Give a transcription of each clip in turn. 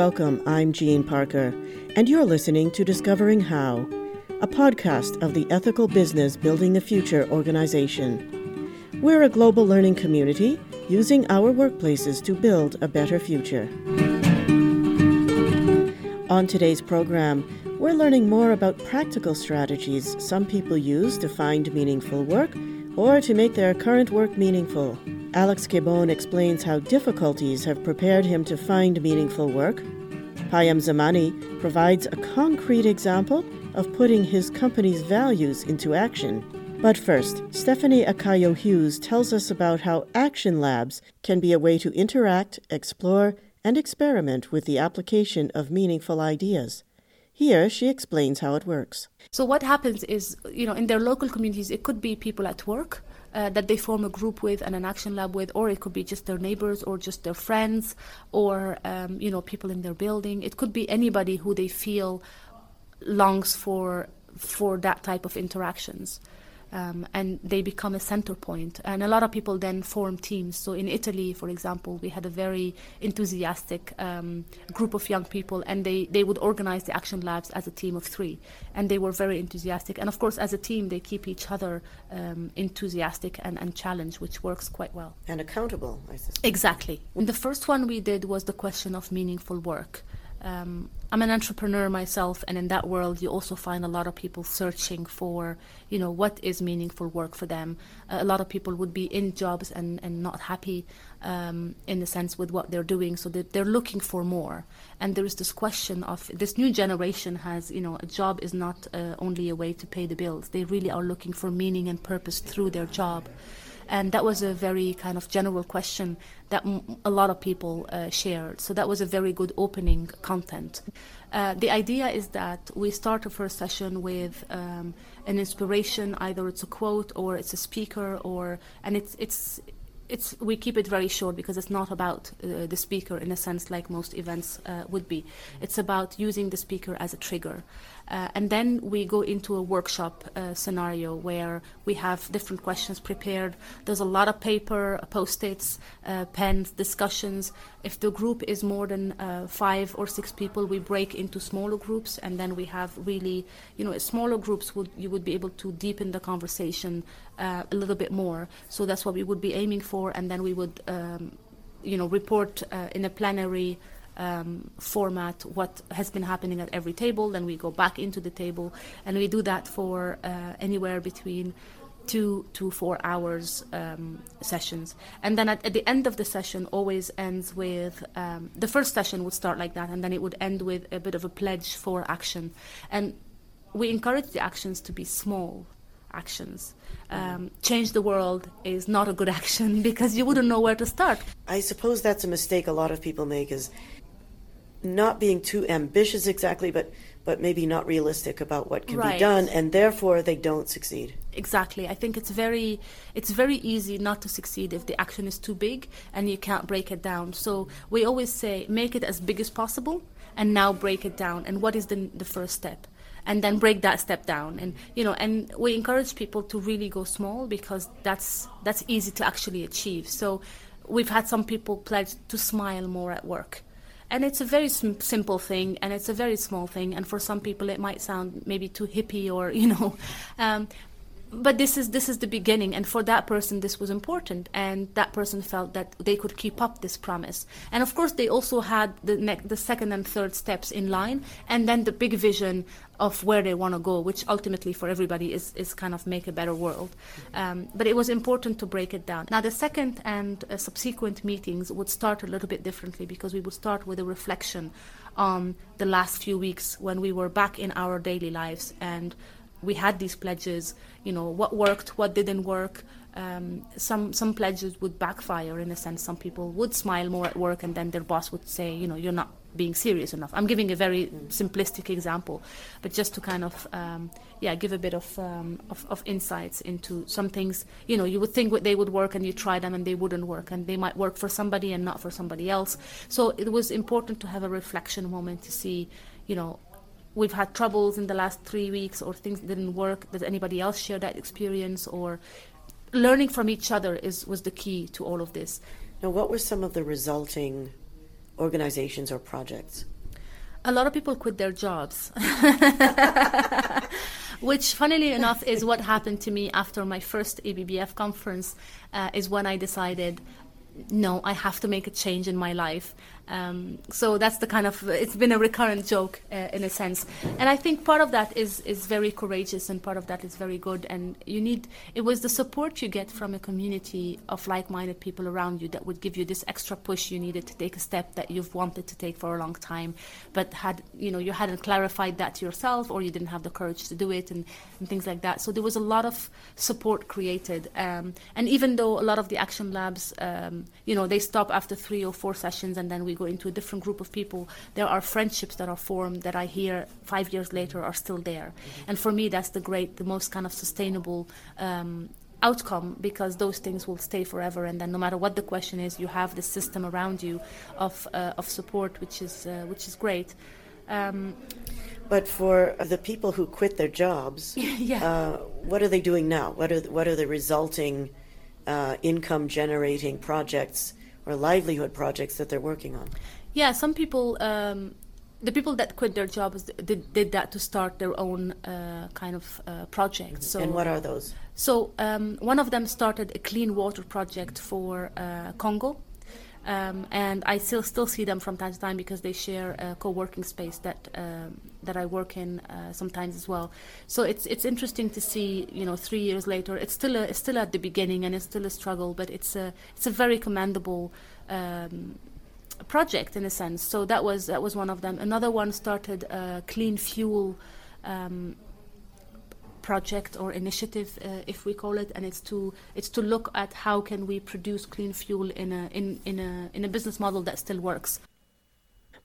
welcome. I'm Jean Parker, and you're listening to Discovering How, a podcast of the Ethical Business Building the Future organization. We're a global learning community using our workplaces to build a better future. On today's program, we're learning more about practical strategies some people use to find meaningful work or to make their current work meaningful. Alex Cabon explains how difficulties have prepared him to find meaningful work. Payam Zamani provides a concrete example of putting his company's values into action. But first, Stephanie Akkaoui Hughes tells us about how action labs can be a way to interact, explore, and experiment with the application of meaningful ideas. Here, she explains how it works. So, what happens is, you know, in their local communities, it could be people at work uh, that they form a group with and an action lab with, or it could be just their neighbors or just their friends or um, you know people in their building. It could be anybody who they feel longs for for that type of interactions um, and they become a center point. And a lot of people then form teams. So in Italy, for example, we had a very enthusiastic um, group of young people, and they, they would organize the action labs as a team of three. And they were very enthusiastic. And of course, as a team, they keep each other um, enthusiastic and, and challenged, which works quite well. And accountable, I suspect. Exactly. And the first one we did was the question of meaningful work. Um, I'm an entrepreneur myself, and in that world, you also find a lot of people searching for, you know, what is meaningful work for them. Uh, a lot of people would be in jobs and, and not happy um, in a sense with what they're doing, so that they're looking for more. And there is this question of this new generation has, you know, a job is not uh, only a way to pay the bills. They really are looking for meaning and purpose through their job. And that was a very kind of general question that a lot of people uh, shared. So that was a very good opening content. Uh, the idea is that we start a first session with um, an inspiration, either it's a quote or it's a speaker, or and it's it's it's we keep it very short because it's not about uh, the speaker in a sense like most events uh, would be. It's about using the speaker as a trigger. Uh, and then we go into a workshop uh, scenario where we have different questions prepared. There's a lot of paper, post-its, uh, pens, discussions. If the group is more than uh, five or six people, we break into smaller groups, and then we have really, you know, smaller groups would you would be able to deepen the conversation uh, a little bit more. So that's what we would be aiming for, and then we would, um, you know, report uh, in a plenary um, format what has been happening at every table. Then we go back into the table, and we do that for uh, anywhere between two to four hours um, sessions. And then at, at, the end of the session, always ends with um, the first session would start like that, and then it would end with a bit of a pledge for action. And we encourage the actions to be small actions. Um, change the world is not a good action because you wouldn't know where to start. I suppose that's a mistake a lot of people make is not being too ambitious exactly, but but maybe not realistic about what can right. be done, and therefore they don't succeed. Exactly. I think it's very it's very easy not to succeed if the action is too big and you can't break it down. So we always say make it as big as possible, and now break it down. And what is the the first step? and then break that step down and you know and we encourage people to really go small because that's that's easy to actually achieve so we've had some people pledge to smile more at work and it's a very sim- simple thing and it's a very small thing and for some people it might sound maybe too hippie or you know um, but this is this is the beginning and for that person this was important and that person felt that they could keep up this promise. And of course they also had the ne- the second and third steps in line and then the big vision of where they want to go which ultimately for everybody is is kind of make a better world. Um, but it was important to break it down. Now the second and uh, subsequent meetings would start a little bit differently because we would start with a reflection on the last few weeks when we were back in our daily lives and we had these pledges, you know, what worked, what didn't work. Um, some some pledges would backfire in a sense. Some people would smile more at work, and then their boss would say, you know, you're not being serious enough. I'm giving a very simplistic example, but just to kind of um, yeah give a bit of, um, of, of insights into some things. You know, you would think they would work, and you try them, and they wouldn't work, and they might work for somebody and not for somebody else. So it was important to have a reflection moment to see, you know, we've had troubles in the last three weeks or things didn't work does anybody else share that experience or learning from each other is was the key to all of this now what were some of the resulting organizations or projects A lot of people quit their jobs. Which, funnily enough, is what happened to me after my first EBBF conference, uh, is when I decided no, I have to make a change in my life. Um, so that's the kind of it's been a recurrent joke uh, in a sense, and I think part of that is is very courageous and part of that is very good. And you need it was the support you get from a community of like-minded people around you that would give you this extra push you needed to take a step that you've wanted to take for a long time, but had you know you hadn't clarified that yourself or you didn't have the courage to do it and, and things like that. So there was a lot of support created, um, and even though a lot of the action labs, um, you know, they stop after three or four sessions and then we go into a different group of people, there are friendships that are formed that I hear five years later are still there. Mm-hmm. And for me, that's the great, the most kind of sustainable um, outcome because those things will stay forever and then no matter what the question is you have this system around you of, uh, of support which is uh, which is great um, but for the people who quit their jobs yeah. uh, what are they doing now what are the, what are the resulting uh, income generating projects or livelihood projects that they're working on. Yeah, some people, um, the people that quit their jobs did, did that to start their own uh, kind of uh, projects. So, and what are those? So um, one of them started a clean water project for uh, Congo. Um, and I still still see them from time to time because they share a co-working space that um, that I work in uh, sometimes as well. So it's it's interesting to see you know three years later it's still a, it's still at the beginning and it's still a struggle, but it's a it's a very commendable. Um, project in a sense so that was that was one of them another one started a clean fuel um, project or initiative, uh, if we call it, and it's to it's to look at how can we produce clean fuel in a in, in a in a business model that still works.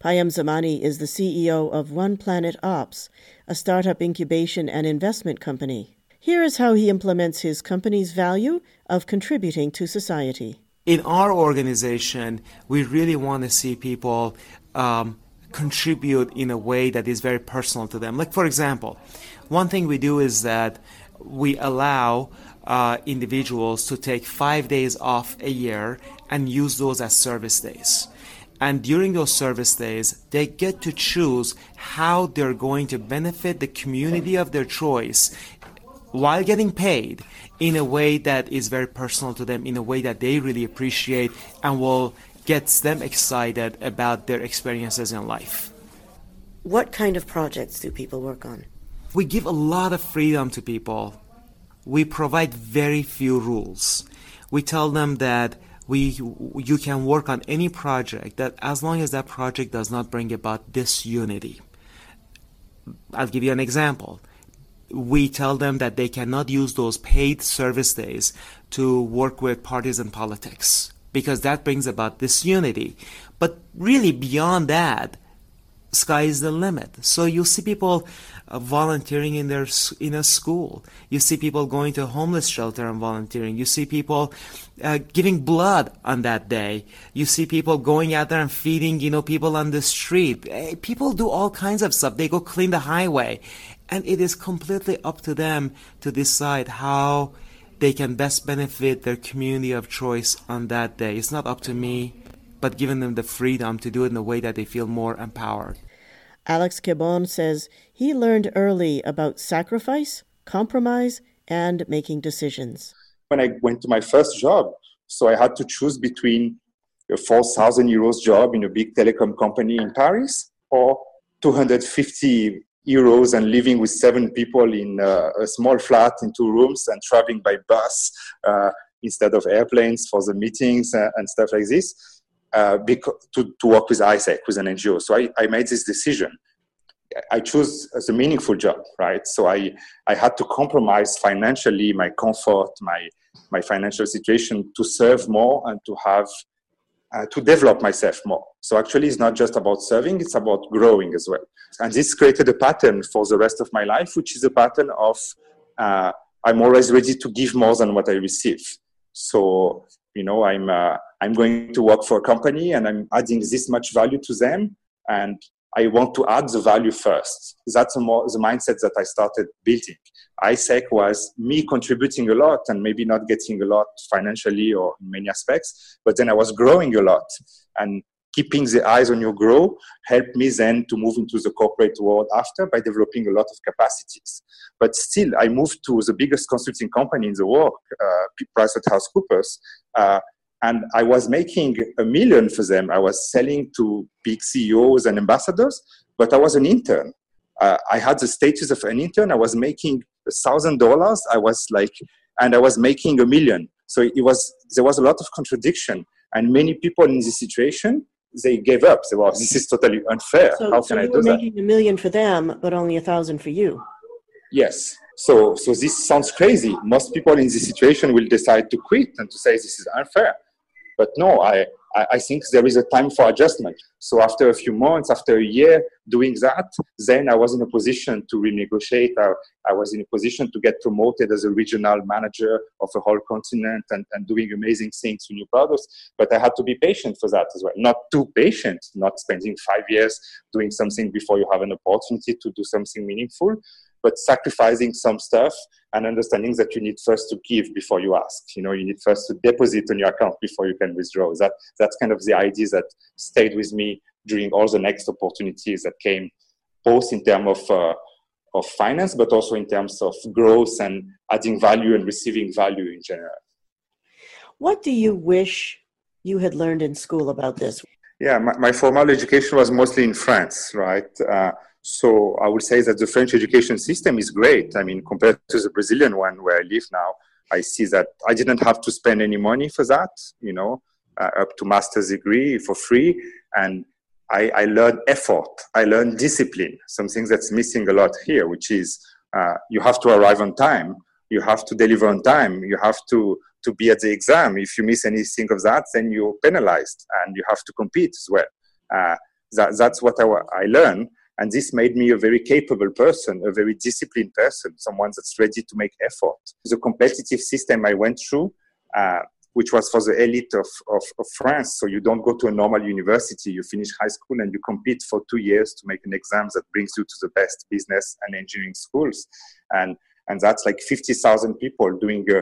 Payam Zamani is the CEO of One Planet Ops, a startup incubation and investment company. Here is how he implements his company's value of contributing to society. In our organization, we really want to see people um, contribute in a way that is very personal to them. Like, for example, one thing we do is that we allow uh, individuals to take five days off a year and use those as service days. And during those service days, they get to choose how they're going to benefit the community of their choice while getting paid in a way that is very personal to them, in a way that they really appreciate and will gets them excited about their experiences in life. What kind of projects do people work on? We give a lot of freedom to people. We provide very few rules. We tell them that we you can work on any project that as long as that project does not bring about disunity. I'll give you an example. We tell them that they cannot use those paid service days to work with partisan politics because that brings about disunity. But really, beyond that, sky is the limit. So you see people volunteering in their in a school. You see people going to a homeless shelter and volunteering. You see people uh, giving blood on that day. You see people going out there and feeding, you know, people on the street. People do all kinds of stuff. They go clean the highway, and it is completely up to them to decide how they can best benefit their community of choice on that day. It's not up to me, but giving them the freedom to do it in a way that they feel more empowered. Alex Cabon says he learned early about sacrifice, compromise, and making decisions. When I went to my first job, so I had to choose between a 4,000 euros job in a big telecom company in Paris or 250 euros and living with seven people in uh, a small flat in two rooms and traveling by bus uh, instead of airplanes for the meetings uh, and stuff like this uh, because, to, to work with AIESEC, with an NGO. So I, I made this decision. I chose as a meaningful job, right? So I, I had to compromise financially my comfort, my, my financial situation to serve more and to have uh, to develop myself more. So actually, it's not just about serving; it's about growing as well. And this created a pattern for the rest of my life, which is a pattern of uh, I'm always ready to give more than what I receive. So you know, I'm uh, I'm going to work for a company, and I'm adding this much value to them, and I want to add the value first. That's more, the mindset that I started building. AIESEC was me contributing a lot and maybe not getting a lot financially or in many aspects, but then I was growing a lot. And keeping the eyes on your grow helped me then to move into the corporate world after by developing a lot of capacities. But still, I moved to the biggest consulting company in the world, uh, PricewaterhouseCoopers, uh, and I was making a million for them. I was selling to big CEOs and ambassadors, but I was an intern. Uh, I had the status of an intern. I was making a thousand dollars. I was like, and I was making a million. So it was there was a lot of contradiction, and many people in this situation they gave up. They were, this is totally unfair. So, How so can I do were that? making a million for them, but only a thousand for you. Yes. So, so this sounds crazy. Most people in this situation will decide to quit and to say this is unfair. But no, I, I, think there is a time for adjustment. So after a few months, after a year doing that, then I was in a position to renegotiate. I, I was in a position to get promoted as a regional manager of a whole continent and, and doing amazing things with new products. But I had to be patient for that as well. Not too patient, not spending five years doing something before you have an opportunity to do something meaningful but sacrificing some stuff and understanding that you need first to give before you ask. You know, you need first to deposit on your account before you can withdraw. That that's kind of the idea that stayed with me during all the next opportunities that came, both in terms of uh, of finance, but also in terms of growth and adding value and receiving value in general. What do you wish you had learned in school about this? Yeah, my, my formal education was mostly in France, right? Uh, so I would say that the French education system is great. I mean, compared to the Brazilian one where I live now, I see that I didn't have to spend any money for that, you know, uh, up to master's degree for free. And I, I, learned effort. I learned discipline, something that's missing a lot here, which is uh, you have to arrive on time. You have to deliver on time. You have to, to be at the exam. If you miss anything of that, then you're penalized and you have to compete as well. Uh, that, that's what I, I learned. And this made me a very capable person, a very disciplined person, someone that's ready to make effort. The competitive system I went through, uh, which was for the elite of, of, of, France. So you don't go to a normal university, you finish high school and you compete for two years to make an exam that brings you to the best business and engineering schools. And, and that's like 50,000 people doing a,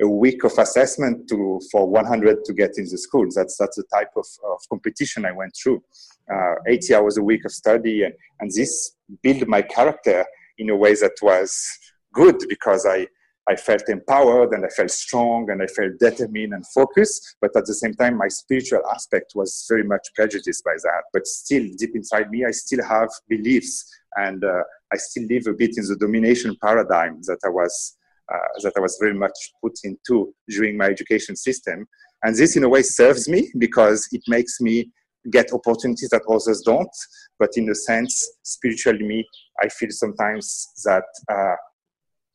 a week of assessment to for 100 to get in the school. That's that's the type of, of competition I went through. Uh, 80 hours a week of study, and, and this built my character in a way that was good because I I felt empowered and I felt strong and I felt determined and focused. But at the same time, my spiritual aspect was very much prejudiced by that. But still, deep inside me, I still have beliefs and uh, I still live a bit in the domination paradigm that I was uh, that I was very much put into during my education system. And this, in a way, serves me because it makes me get opportunities that others don't. But in a sense, spiritually, me, I feel sometimes that uh,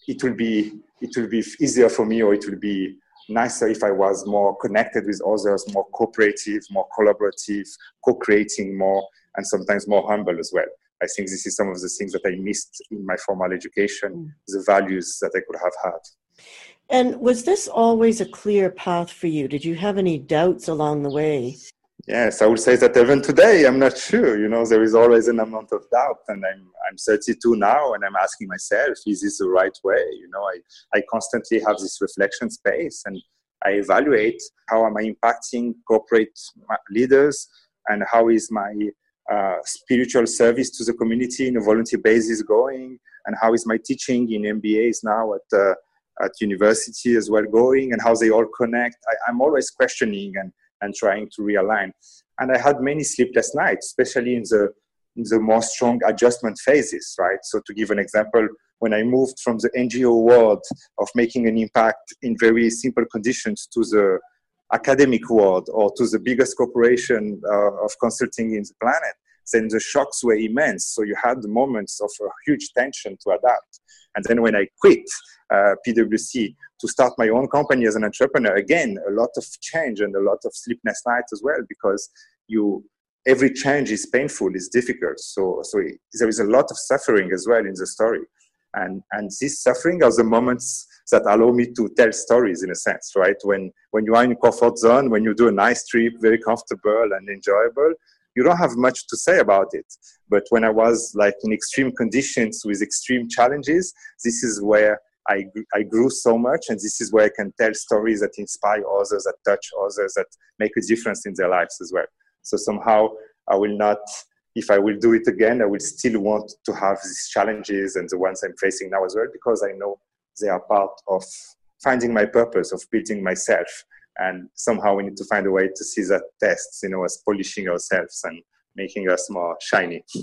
it will be it will be easier for me, or it will be nicer if I was more connected with others, more cooperative, more collaborative, co-creating more, and sometimes more humble as well. I think this is some of the things that I missed in my formal education, mm. the values that I could have had. And was this always a clear path for you? Did you have any doubts along the way? Yes, I would say that even today, I'm not sure. You know, there is always an amount of doubt, and I'm I'm 32 now, and I'm asking myself, is this the right way? You know, I I constantly have this reflection space, and I evaluate how am I impacting corporate leaders, and how is my uh, spiritual service to the community in a volunteer basis going, and how is my teaching in MBAs now at uh, at university as well going, and how they all connect. I, am always questioning and and trying to realign. And I had many sleepless nights, especially in the in the more strong adjustment phases, right? So to give an example, when I moved from the NGO world of making an impact in very simple conditions to the academic world or to the biggest corporation uh, of consulting in the planet, then the shocks were immense. So you had moments of a huge tension to adapt. And then when I quit uh, PwC to start my own company as an entrepreneur, again, a lot of change and a lot of sleepless nights as well, because you every change is painful, is difficult. So, so there is a lot of suffering as well in the story. And, and this suffering are the moments that allow me to tell stories in a sense, right? When, when you are in comfort zone, when you do a nice trip, very comfortable and enjoyable, you don't have much to say about it. But when I was like in extreme conditions with extreme challenges, this is where I, I grew so much, and this is where I can tell stories that inspire others, that touch others, that make a difference in their lives as well. So somehow I will not, if I will do it again, I will still want to have these challenges and the ones I'm facing now as well, because I know they are part of finding my purpose, of building myself. And somehow we need to find a way to see that tests, you know, as polishing ourselves and making us more shiny.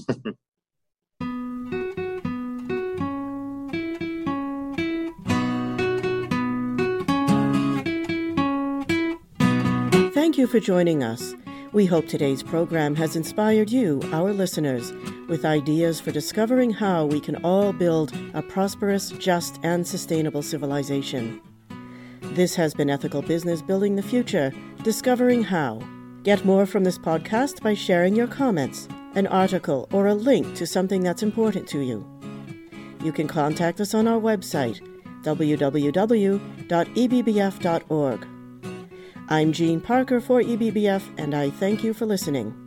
Thank you for joining us. We hope today's program has inspired you, our listeners, with ideas for discovering how we can all build a prosperous, just, and sustainable civilization. This has been Ethical Business Building the Future, discovering how. Get more from this podcast by sharing your comments, an article, or a link to something that's important to you. You can contact us on our website, www.ebbf.org. I'm Jean Parker for EBBF, and I thank you for listening.